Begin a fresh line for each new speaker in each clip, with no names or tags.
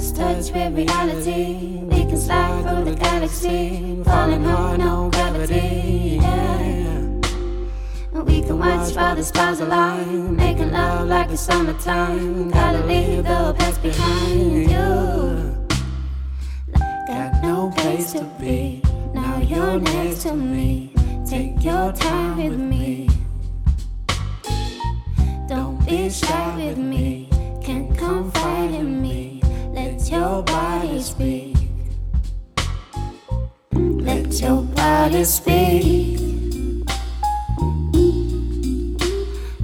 Touch with reality. We can slide through the galaxy, falling hard, no gravity. Yeah. We can watch while the stars align, making love like it's summertime. Gotta leave the past behind you. Got no place to be. Now you're next to me. Take your time with me. Don't be shy with me. Your body speak. Let your body speak.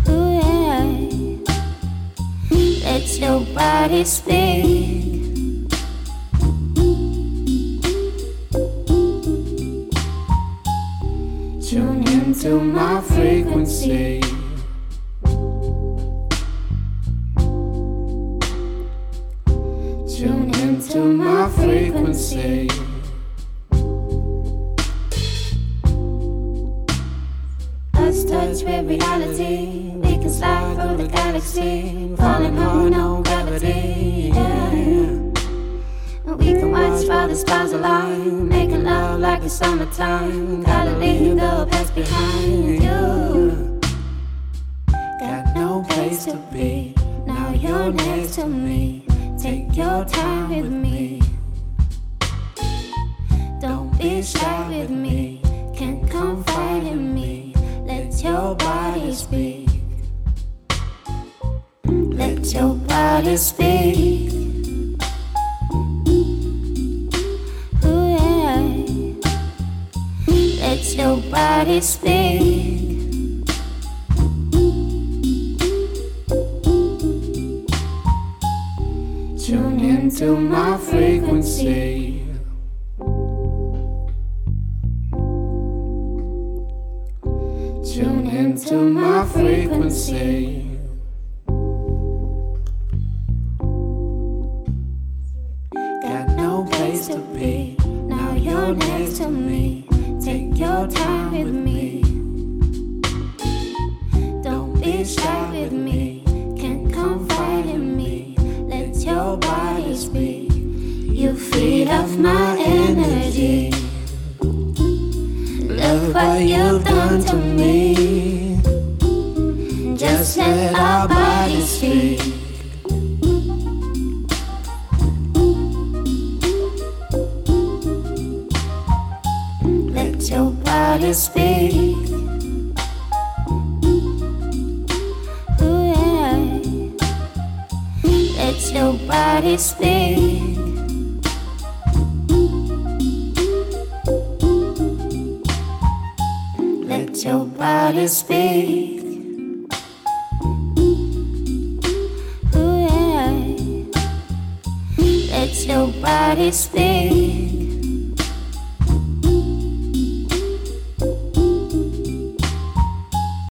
Ooh, yeah. Let your body speak. Tune into my frequency. Into my frequency. Us touch with reality. We can slide through the galaxy, falling hard, no gravity. Yeah. We can watch while the stars align, making love like it's summertime. Gotta leave the past behind you. Got no place to be. Now you're next to me. Take your time with me. Don't be shy with me. Can't confide in me. Let your body speak. Let your body speak. Ooh, yeah. Let your body speak. Into my frequency. Tune into my frequency. Got no place to be. Now you're next to me. Take your time with me. Don't be shy with me. Off my energy. Look what you've done to me. Just let our bodies speak. Let your body speak. Yeah. Let your body speak. Let your body speak. Ooh, yeah. Let your body speak.